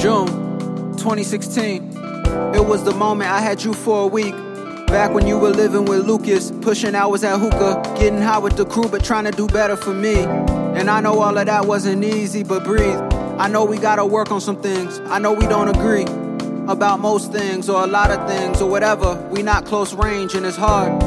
June 2016. It was the moment I had you for a week. Back when you were living with Lucas, pushing hours at hookah, getting high with the crew, but trying to do better for me. And I know all of that wasn't easy, but breathe. I know we gotta work on some things. I know we don't agree about most things or a lot of things or whatever. We not close range and it's hard.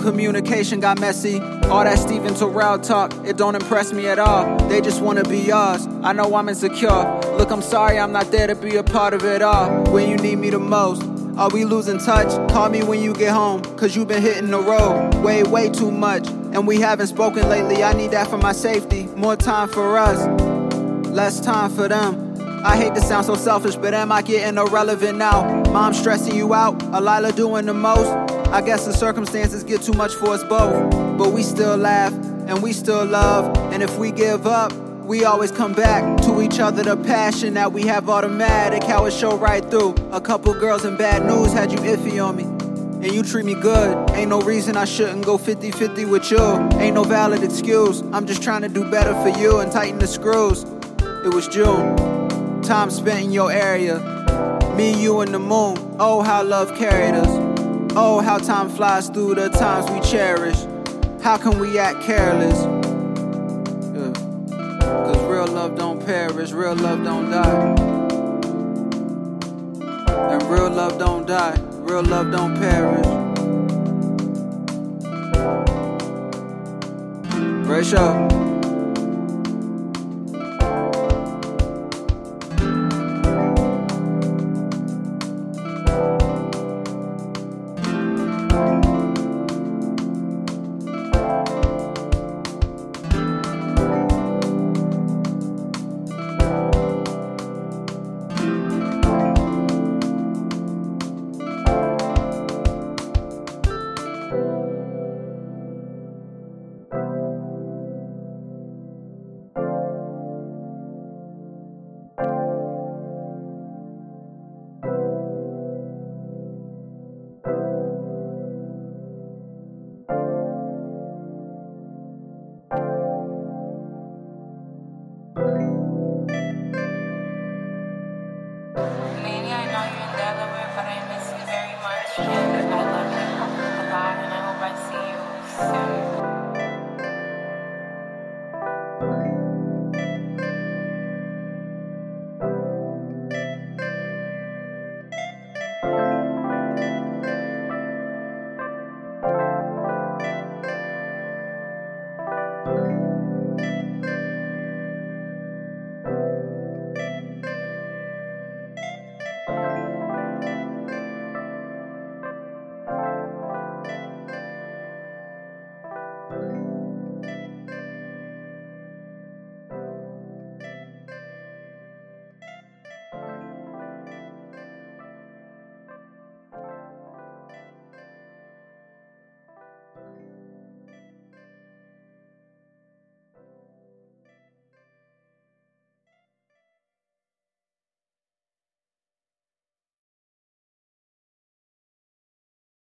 Communication got messy. All that Steven Terrell talk, it don't impress me at all. They just wanna be yours. I know I'm insecure. Look, I'm sorry I'm not there to be a part of it all. When you need me the most. Are we losing touch? Call me when you get home, cause you been hitting the road way, way too much. And we haven't spoken lately. I need that for my safety. More time for us, less time for them. I hate to sound so selfish, but am I getting irrelevant now? Mom stressing you out, Alila doing the most. I guess the circumstances get too much for us both. But we still laugh and we still love. And if we give up, we always come back to each other. The passion that we have automatic, how it show right through. A couple girls in bad news had you iffy on me. And you treat me good. Ain't no reason I shouldn't go 50 50 with you. Ain't no valid excuse. I'm just trying to do better for you and tighten the screws. It was June time spent in your area. Me, you, and the moon. Oh, how love carried us. Oh, how time flies through the times we cherish. How can we act careless? Cause real love don't perish, real love don't die. And real love don't die, real love don't perish. Raysha. Bye.